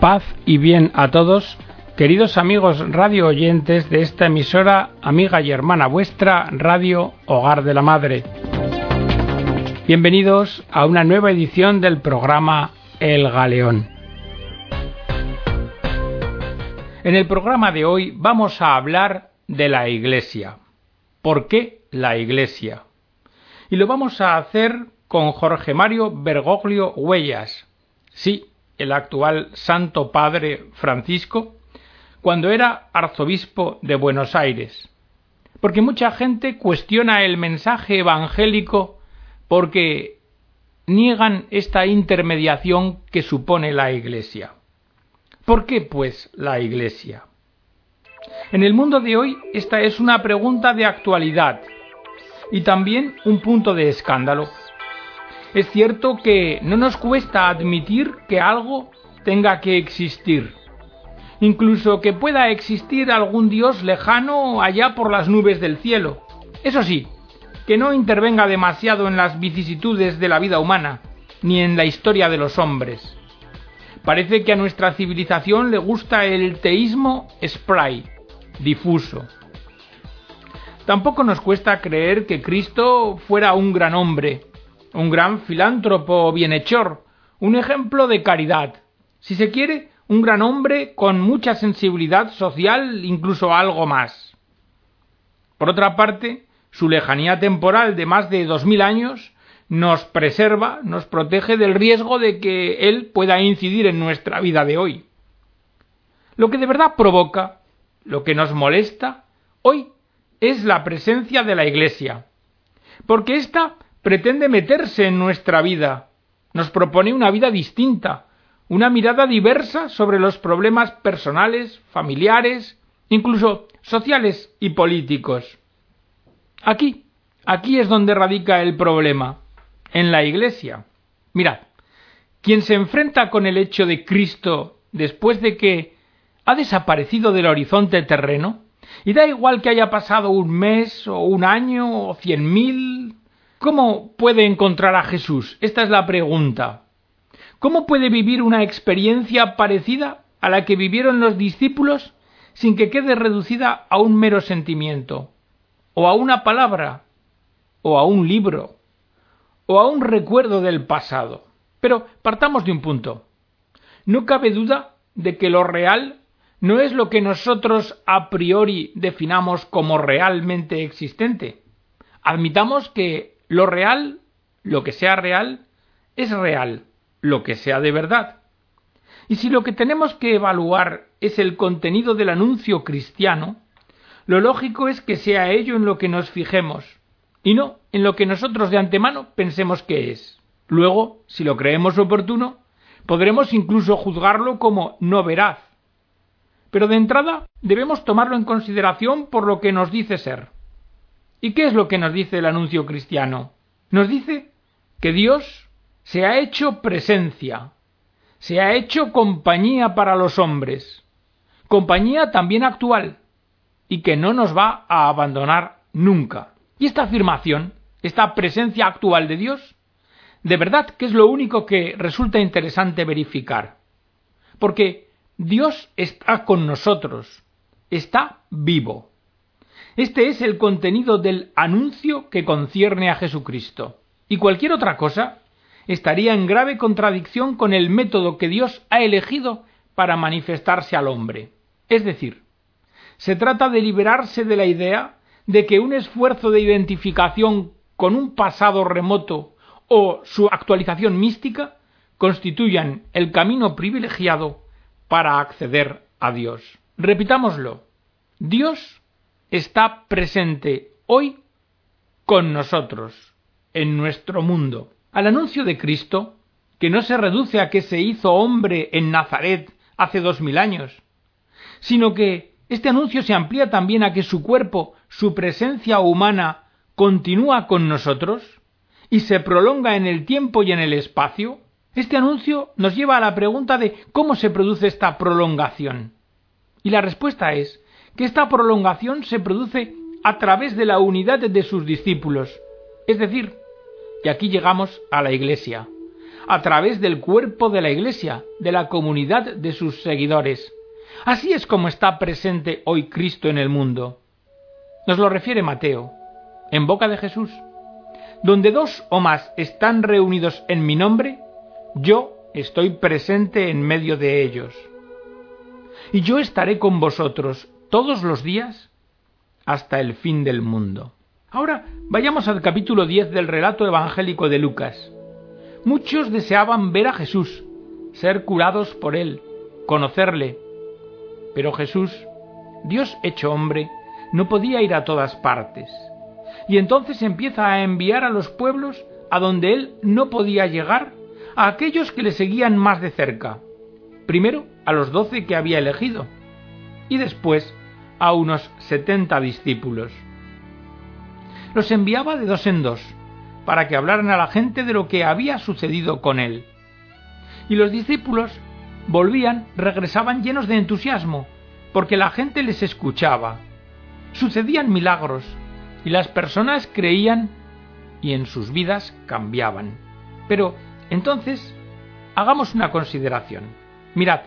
Paz y bien a todos, queridos amigos radio oyentes de esta emisora, amiga y hermana vuestra, Radio Hogar de la Madre. Bienvenidos a una nueva edición del programa El Galeón. En el programa de hoy vamos a hablar de la Iglesia. ¿Por qué la Iglesia? Y lo vamos a hacer con Jorge Mario Bergoglio Huellas. Sí, el actual Santo Padre Francisco, cuando era arzobispo de Buenos Aires. Porque mucha gente cuestiona el mensaje evangélico porque niegan esta intermediación que supone la Iglesia. ¿Por qué, pues, la Iglesia? En el mundo de hoy esta es una pregunta de actualidad y también un punto de escándalo. Es cierto que no nos cuesta admitir que algo tenga que existir, incluso que pueda existir algún Dios lejano allá por las nubes del cielo. Eso sí, que no intervenga demasiado en las vicisitudes de la vida humana, ni en la historia de los hombres. Parece que a nuestra civilización le gusta el teísmo spray, difuso. Tampoco nos cuesta creer que Cristo fuera un gran hombre, un gran filántropo bienhechor, un ejemplo de caridad, si se quiere, un gran hombre con mucha sensibilidad social, incluso algo más. Por otra parte, su lejanía temporal de más de dos mil años nos preserva, nos protege del riesgo de que él pueda incidir en nuestra vida de hoy. Lo que de verdad provoca, lo que nos molesta, hoy es la presencia de la Iglesia, porque ésta pretende meterse en nuestra vida, nos propone una vida distinta, una mirada diversa sobre los problemas personales, familiares, incluso sociales y políticos. Aquí, aquí es donde radica el problema, en la Iglesia. Mirad, quien se enfrenta con el hecho de Cristo después de que ha desaparecido del horizonte terreno, y da igual que haya pasado un mes o un año o cien mil ¿Cómo puede encontrar a Jesús? Esta es la pregunta. ¿Cómo puede vivir una experiencia parecida a la que vivieron los discípulos sin que quede reducida a un mero sentimiento, o a una palabra, o a un libro, o a un recuerdo del pasado? Pero partamos de un punto. No cabe duda de que lo real no es lo que nosotros a priori definamos como realmente existente. Admitamos que lo real, lo que sea real, es real, lo que sea de verdad. Y si lo que tenemos que evaluar es el contenido del anuncio cristiano, lo lógico es que sea ello en lo que nos fijemos, y no en lo que nosotros de antemano pensemos que es. Luego, si lo creemos oportuno, podremos incluso juzgarlo como no veraz. Pero de entrada debemos tomarlo en consideración por lo que nos dice ser. ¿Y qué es lo que nos dice el anuncio cristiano? Nos dice que Dios se ha hecho presencia, se ha hecho compañía para los hombres, compañía también actual, y que no nos va a abandonar nunca. Y esta afirmación, esta presencia actual de Dios, de verdad que es lo único que resulta interesante verificar. Porque Dios está con nosotros, está vivo. Este es el contenido del anuncio que concierne a Jesucristo. Y cualquier otra cosa estaría en grave contradicción con el método que Dios ha elegido para manifestarse al hombre. Es decir, se trata de liberarse de la idea de que un esfuerzo de identificación con un pasado remoto o su actualización mística constituyan el camino privilegiado para acceder a Dios. Repitámoslo. Dios está presente hoy con nosotros, en nuestro mundo. Al anuncio de Cristo, que no se reduce a que se hizo hombre en Nazaret hace dos mil años, sino que este anuncio se amplía también a que su cuerpo, su presencia humana, continúa con nosotros y se prolonga en el tiempo y en el espacio, este anuncio nos lleva a la pregunta de cómo se produce esta prolongación. Y la respuesta es que esta prolongación se produce a través de la unidad de sus discípulos. Es decir, y aquí llegamos a la Iglesia, a través del cuerpo de la Iglesia, de la comunidad de sus seguidores. Así es como está presente hoy Cristo en el mundo. Nos lo refiere Mateo, en boca de Jesús. Donde dos o más están reunidos en mi nombre, yo estoy presente en medio de ellos. Y yo estaré con vosotros todos los días hasta el fin del mundo. Ahora vayamos al capítulo 10 del relato evangélico de Lucas. Muchos deseaban ver a Jesús, ser curados por él, conocerle. Pero Jesús, Dios hecho hombre, no podía ir a todas partes. Y entonces empieza a enviar a los pueblos a donde él no podía llegar, a aquellos que le seguían más de cerca. Primero a los doce que había elegido, y después a unos setenta discípulos. Los enviaba de dos en dos, para que hablaran a la gente de lo que había sucedido con él. Y los discípulos volvían, regresaban llenos de entusiasmo, porque la gente les escuchaba. Sucedían milagros, y las personas creían y en sus vidas cambiaban. Pero entonces, hagamos una consideración. Mirad,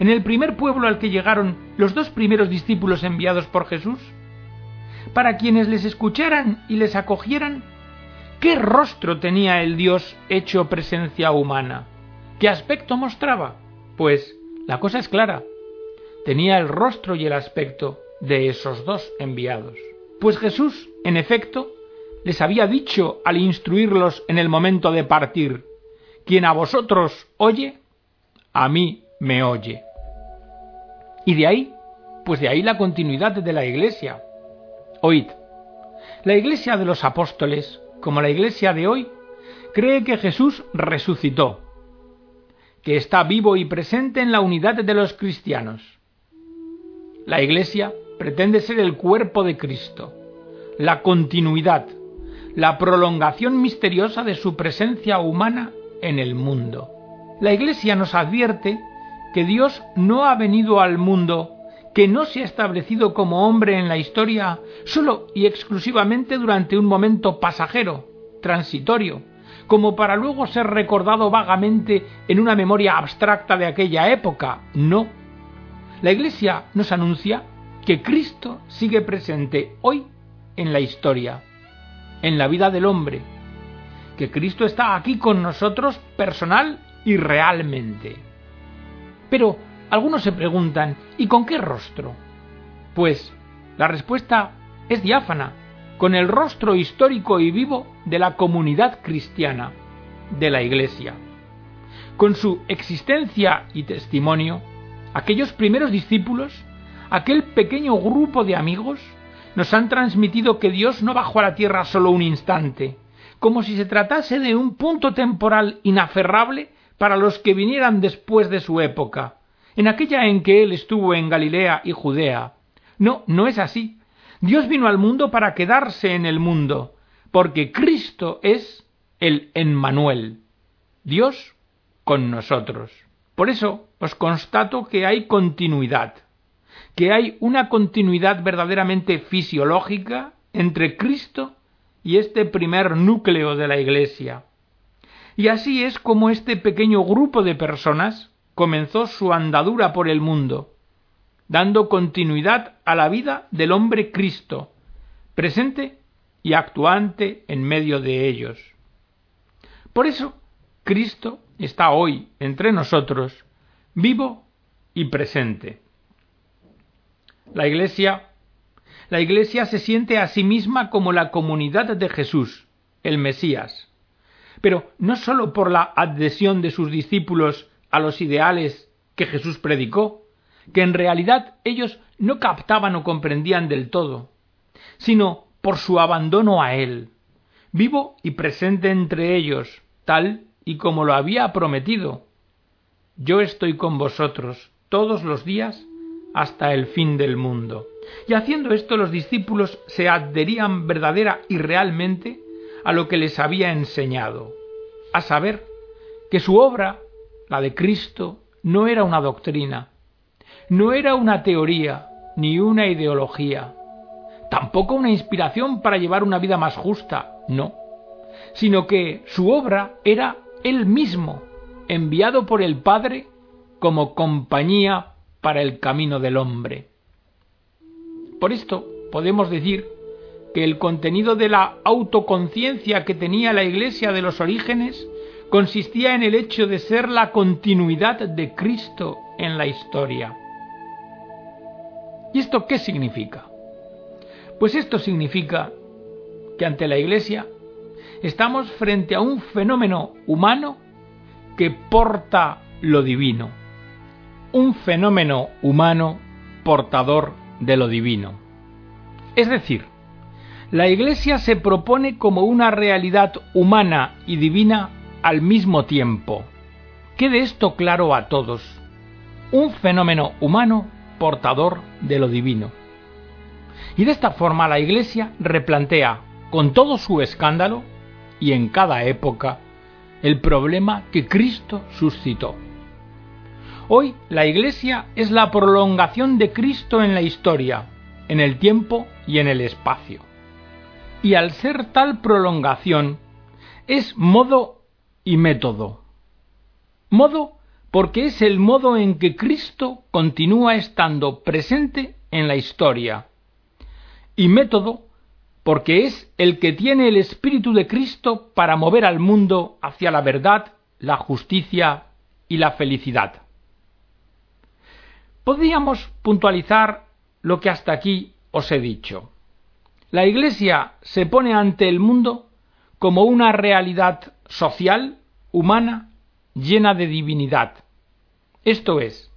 en el primer pueblo al que llegaron los dos primeros discípulos enviados por Jesús, para quienes les escucharan y les acogieran, ¿qué rostro tenía el Dios hecho presencia humana? ¿Qué aspecto mostraba? Pues la cosa es clara. Tenía el rostro y el aspecto de esos dos enviados. Pues Jesús, en efecto, les había dicho al instruirlos en el momento de partir, quien a vosotros oye, a mí me oye. Y de ahí, pues de ahí la continuidad de la Iglesia. Oíd, la Iglesia de los apóstoles, como la Iglesia de hoy, cree que Jesús resucitó, que está vivo y presente en la unidad de los cristianos. La Iglesia pretende ser el cuerpo de Cristo, la continuidad, la prolongación misteriosa de su presencia humana en el mundo. La Iglesia nos advierte que Dios no ha venido al mundo, que no se ha establecido como hombre en la historia solo y exclusivamente durante un momento pasajero, transitorio, como para luego ser recordado vagamente en una memoria abstracta de aquella época. No. La Iglesia nos anuncia que Cristo sigue presente hoy en la historia, en la vida del hombre, que Cristo está aquí con nosotros personal y realmente. Pero algunos se preguntan, ¿y con qué rostro? Pues la respuesta es diáfana, con el rostro histórico y vivo de la comunidad cristiana, de la Iglesia. Con su existencia y testimonio, aquellos primeros discípulos, aquel pequeño grupo de amigos, nos han transmitido que Dios no bajó a la tierra solo un instante, como si se tratase de un punto temporal inaferrable para los que vinieran después de su época, en aquella en que él estuvo en Galilea y Judea. No, no es así. Dios vino al mundo para quedarse en el mundo, porque Cristo es el Emmanuel, Dios con nosotros. Por eso os constato que hay continuidad, que hay una continuidad verdaderamente fisiológica entre Cristo y este primer núcleo de la Iglesia. Y así es como este pequeño grupo de personas comenzó su andadura por el mundo, dando continuidad a la vida del hombre Cristo, presente y actuante en medio de ellos. Por eso, Cristo está hoy entre nosotros, vivo y presente. La Iglesia la Iglesia se siente a sí misma como la comunidad de Jesús, el Mesías. Pero no sólo por la adhesión de sus discípulos a los ideales que Jesús predicó, que en realidad ellos no captaban o comprendían del todo, sino por su abandono a Él, vivo y presente entre ellos, tal y como lo había prometido. Yo estoy con vosotros todos los días hasta el fin del mundo. Y haciendo esto los discípulos se adherían verdadera y realmente a lo que les había enseñado, a saber, que su obra, la de Cristo, no era una doctrina, no era una teoría ni una ideología, tampoco una inspiración para llevar una vida más justa, no, sino que su obra era Él mismo, enviado por el Padre como compañía para el camino del hombre. Por esto podemos decir que el contenido de la autoconciencia que tenía la Iglesia de los orígenes consistía en el hecho de ser la continuidad de Cristo en la historia. ¿Y esto qué significa? Pues esto significa que ante la Iglesia estamos frente a un fenómeno humano que porta lo divino. Un fenómeno humano portador de lo divino. Es decir, la Iglesia se propone como una realidad humana y divina al mismo tiempo. Quede esto claro a todos. Un fenómeno humano portador de lo divino. Y de esta forma la Iglesia replantea, con todo su escándalo, y en cada época, el problema que Cristo suscitó. Hoy la Iglesia es la prolongación de Cristo en la historia, en el tiempo y en el espacio. Y al ser tal prolongación, es modo y método. Modo porque es el modo en que Cristo continúa estando presente en la historia. Y método porque es el que tiene el Espíritu de Cristo para mover al mundo hacia la verdad, la justicia y la felicidad. Podríamos puntualizar lo que hasta aquí os he dicho. La Iglesia se pone ante el mundo como una realidad social, humana, llena de divinidad. Esto es,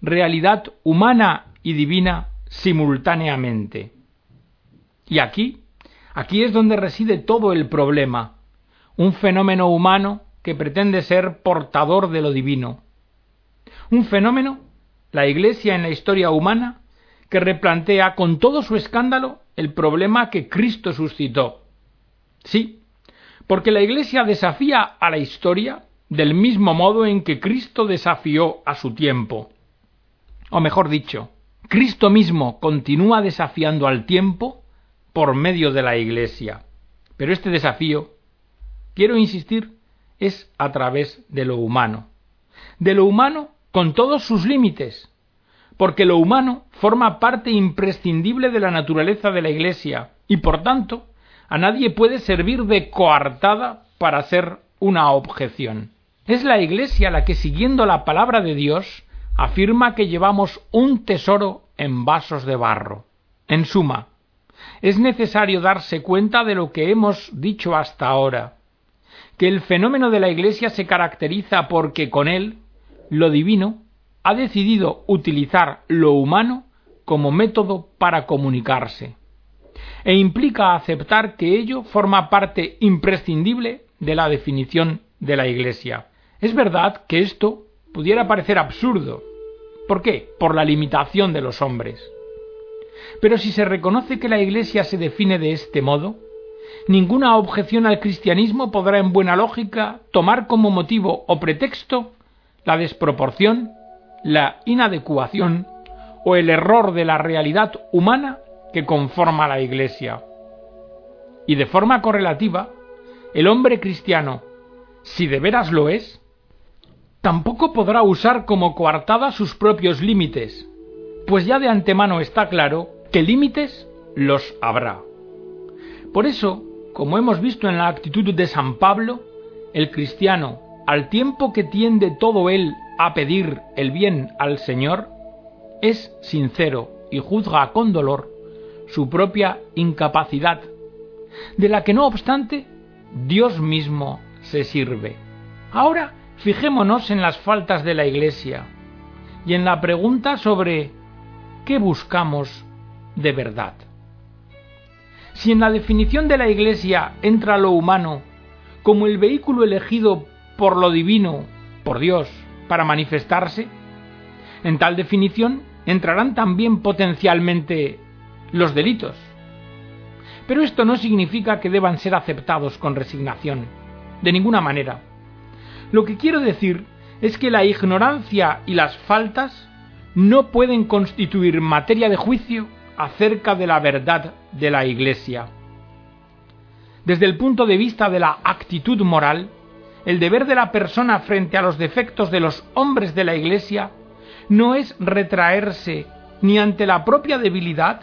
realidad humana y divina simultáneamente. Y aquí, aquí es donde reside todo el problema, un fenómeno humano que pretende ser portador de lo divino. Un fenómeno, la Iglesia en la historia humana, que replantea con todo su escándalo el problema que Cristo suscitó. Sí, porque la Iglesia desafía a la historia del mismo modo en que Cristo desafió a su tiempo. O mejor dicho, Cristo mismo continúa desafiando al tiempo por medio de la Iglesia. Pero este desafío, quiero insistir, es a través de lo humano. De lo humano con todos sus límites, porque lo humano forma parte imprescindible de la naturaleza de la Iglesia y por tanto a nadie puede servir de coartada para ser una objeción. Es la Iglesia la que, siguiendo la palabra de Dios, afirma que llevamos un tesoro en vasos de barro. En suma, es necesario darse cuenta de lo que hemos dicho hasta ahora, que el fenómeno de la Iglesia se caracteriza porque con él, lo divino, ha decidido utilizar lo humano como método para comunicarse, e implica aceptar que ello forma parte imprescindible de la definición de la Iglesia. Es verdad que esto pudiera parecer absurdo. ¿Por qué? Por la limitación de los hombres. Pero si se reconoce que la Iglesia se define de este modo, ninguna objeción al cristianismo podrá en buena lógica tomar como motivo o pretexto la desproporción, la inadecuación o el error de la realidad humana que conforma la Iglesia. Y de forma correlativa, el hombre cristiano, si de veras lo es, tampoco podrá usar como coartada sus propios límites, pues ya de antemano está claro que límites los habrá. Por eso, como hemos visto en la actitud de San Pablo, el cristiano, al tiempo que tiende todo él a pedir el bien al Señor, es sincero y juzga con dolor su propia incapacidad, de la que no obstante Dios mismo se sirve. Ahora fijémonos en las faltas de la Iglesia y en la pregunta sobre ¿qué buscamos de verdad? Si en la definición de la Iglesia entra lo humano como el vehículo elegido por lo divino, por Dios, para manifestarse, en tal definición entrarán también potencialmente los delitos. Pero esto no significa que deban ser aceptados con resignación, de ninguna manera. Lo que quiero decir es que la ignorancia y las faltas no pueden constituir materia de juicio acerca de la verdad de la Iglesia. Desde el punto de vista de la actitud moral, el deber de la persona frente a los defectos de los hombres de la Iglesia no es retraerse ni ante la propia debilidad,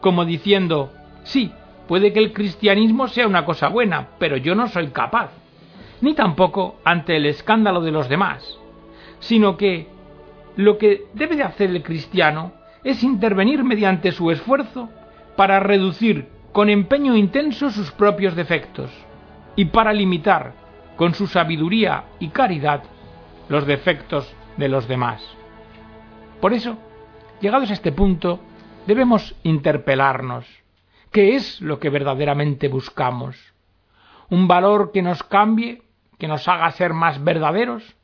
como diciendo, sí, puede que el cristianismo sea una cosa buena, pero yo no soy capaz, ni tampoco ante el escándalo de los demás, sino que lo que debe de hacer el cristiano es intervenir mediante su esfuerzo para reducir con empeño intenso sus propios defectos y para limitar con su sabiduría y caridad los defectos de los demás. Por eso, llegados a este punto, debemos interpelarnos. ¿Qué es lo que verdaderamente buscamos? ¿Un valor que nos cambie, que nos haga ser más verdaderos?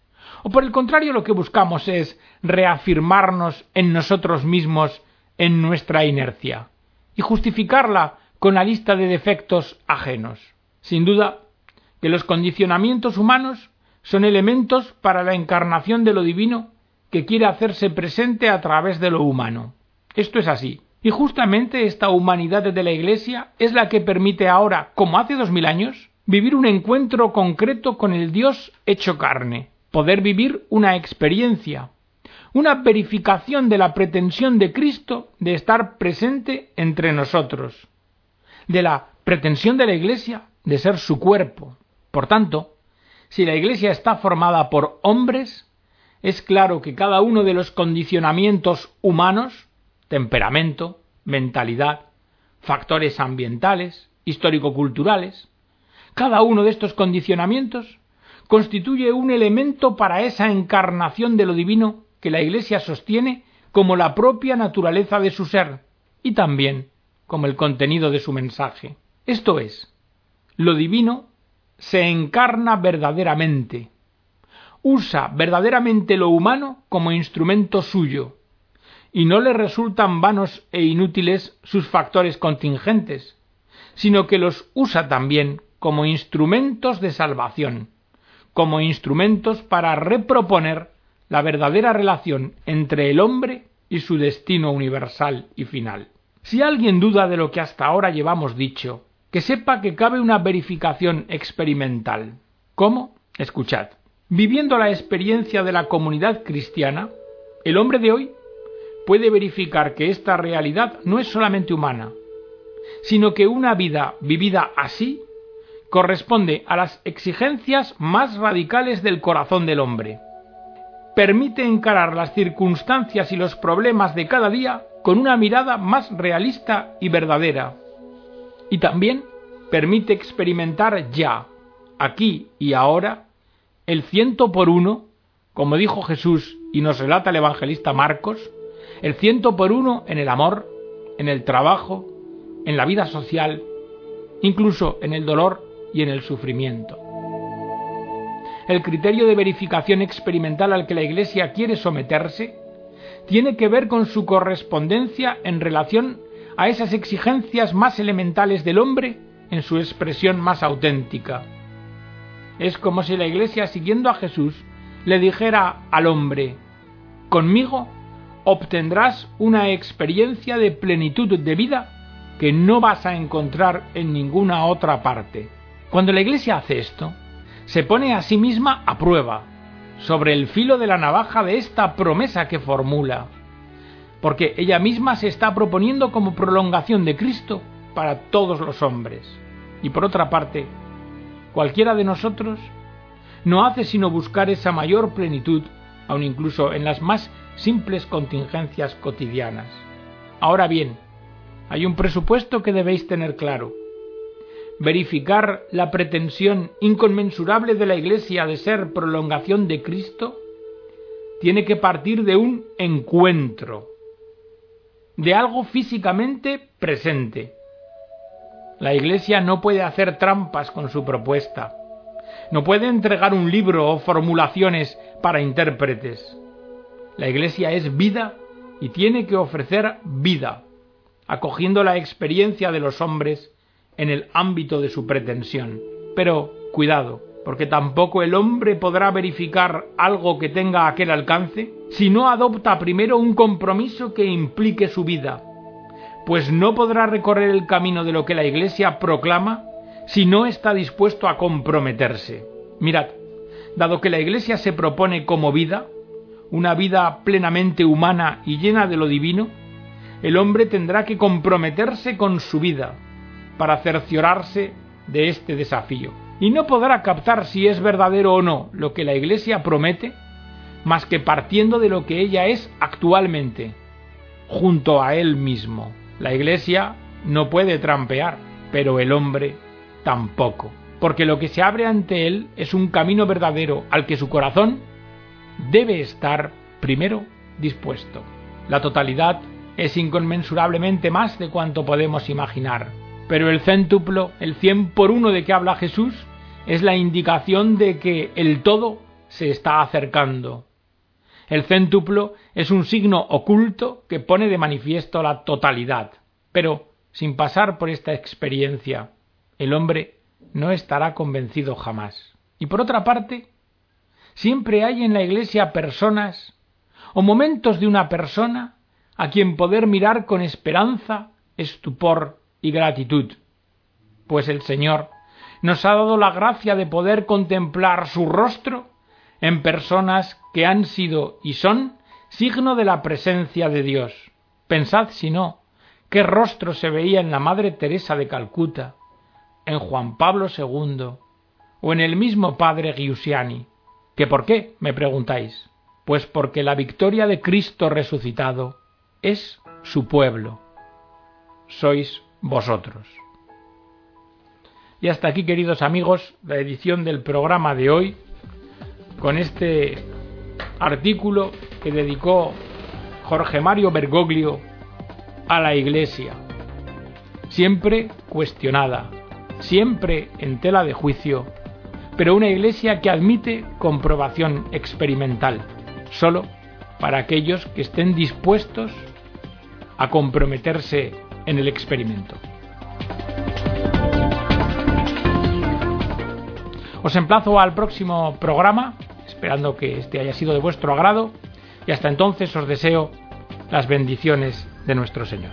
¿O por el contrario lo que buscamos es reafirmarnos en nosotros mismos en nuestra inercia y justificarla con la lista de defectos ajenos? Sin duda, que los condicionamientos humanos son elementos para la encarnación de lo divino que quiere hacerse presente a través de lo humano. Esto es así. Y justamente esta humanidad de la Iglesia es la que permite ahora, como hace dos mil años, vivir un encuentro concreto con el Dios hecho carne, poder vivir una experiencia, una verificación de la pretensión de Cristo de estar presente entre nosotros, de la pretensión de la Iglesia de ser su cuerpo, por tanto, si la Iglesia está formada por hombres, es claro que cada uno de los condicionamientos humanos, temperamento, mentalidad, factores ambientales, histórico-culturales, cada uno de estos condicionamientos constituye un elemento para esa encarnación de lo divino que la Iglesia sostiene como la propia naturaleza de su ser y también como el contenido de su mensaje. Esto es, lo divino se encarna verdaderamente, usa verdaderamente lo humano como instrumento suyo, y no le resultan vanos e inútiles sus factores contingentes, sino que los usa también como instrumentos de salvación, como instrumentos para reproponer la verdadera relación entre el hombre y su destino universal y final. Si alguien duda de lo que hasta ahora llevamos dicho, que sepa que cabe una verificación experimental. ¿Cómo? Escuchad. Viviendo la experiencia de la comunidad cristiana, el hombre de hoy puede verificar que esta realidad no es solamente humana, sino que una vida vivida así corresponde a las exigencias más radicales del corazón del hombre. Permite encarar las circunstancias y los problemas de cada día con una mirada más realista y verdadera, y también permite experimentar ya, aquí y ahora, el ciento por uno, como dijo Jesús y nos relata el evangelista Marcos, el ciento por uno en el amor, en el trabajo, en la vida social, incluso en el dolor y en el sufrimiento. El criterio de verificación experimental al que la Iglesia quiere someterse tiene que ver con su correspondencia en relación a esas exigencias más elementales del hombre en su expresión más auténtica. Es como si la Iglesia, siguiendo a Jesús, le dijera al hombre, conmigo obtendrás una experiencia de plenitud de vida que no vas a encontrar en ninguna otra parte. Cuando la Iglesia hace esto, se pone a sí misma a prueba, sobre el filo de la navaja de esta promesa que formula porque ella misma se está proponiendo como prolongación de Cristo para todos los hombres. Y por otra parte, cualquiera de nosotros no hace sino buscar esa mayor plenitud, aun incluso en las más simples contingencias cotidianas. Ahora bien, hay un presupuesto que debéis tener claro. Verificar la pretensión inconmensurable de la Iglesia de ser prolongación de Cristo tiene que partir de un encuentro, de algo físicamente presente. La Iglesia no puede hacer trampas con su propuesta. No puede entregar un libro o formulaciones para intérpretes. La Iglesia es vida y tiene que ofrecer vida, acogiendo la experiencia de los hombres en el ámbito de su pretensión. Pero, cuidado, porque tampoco el hombre podrá verificar algo que tenga aquel alcance si no adopta primero un compromiso que implique su vida, pues no podrá recorrer el camino de lo que la Iglesia proclama si no está dispuesto a comprometerse. Mirad, Dado que la Iglesia se propone como vida, una vida plenamente humana y llena de lo divino, el hombre tendrá que comprometerse con su vida para cerciorarse de este desafío. Y no podrá captar si es verdadero o no lo que la Iglesia promete, más que partiendo de lo que ella es actualmente, junto a él mismo. La Iglesia no puede trampear, pero el hombre tampoco, porque lo que se abre ante él es un camino verdadero al que su corazón debe estar primero dispuesto. La totalidad es inconmensurablemente más de cuanto podemos imaginar, pero el céntuplo, el cien por uno de que habla Jesús, es la indicación de que el todo se está acercando. El céntuplo es un signo oculto que pone de manifiesto la totalidad. Pero, sin pasar por esta experiencia, el hombre no estará convencido jamás. Y por otra parte, siempre hay en la Iglesia personas o momentos de una persona a quien poder mirar con esperanza, estupor y gratitud, pues el Señor nos ha dado la gracia de poder contemplar su rostro en personas que han sido y son signo de la presencia de Dios. Pensad si no, qué rostro se veía en la Madre Teresa de Calcuta, en Juan Pablo II o en el mismo Padre Giussiani. ¿Que por qué? me preguntáis. Pues porque la victoria de Cristo resucitado es su pueblo. Sois vosotros. Y hasta aquí, queridos amigos, la edición del programa de hoy, con este artículo que dedicó Jorge Mario Bergoglio a la Iglesia, siempre cuestionada, siempre en tela de juicio, pero una Iglesia que admite comprobación experimental, solo para aquellos que estén dispuestos a comprometerse en el experimento. Os emplazo al próximo programa, esperando que este haya sido de vuestro agrado, y hasta entonces os deseo las bendiciones de nuestro Señor.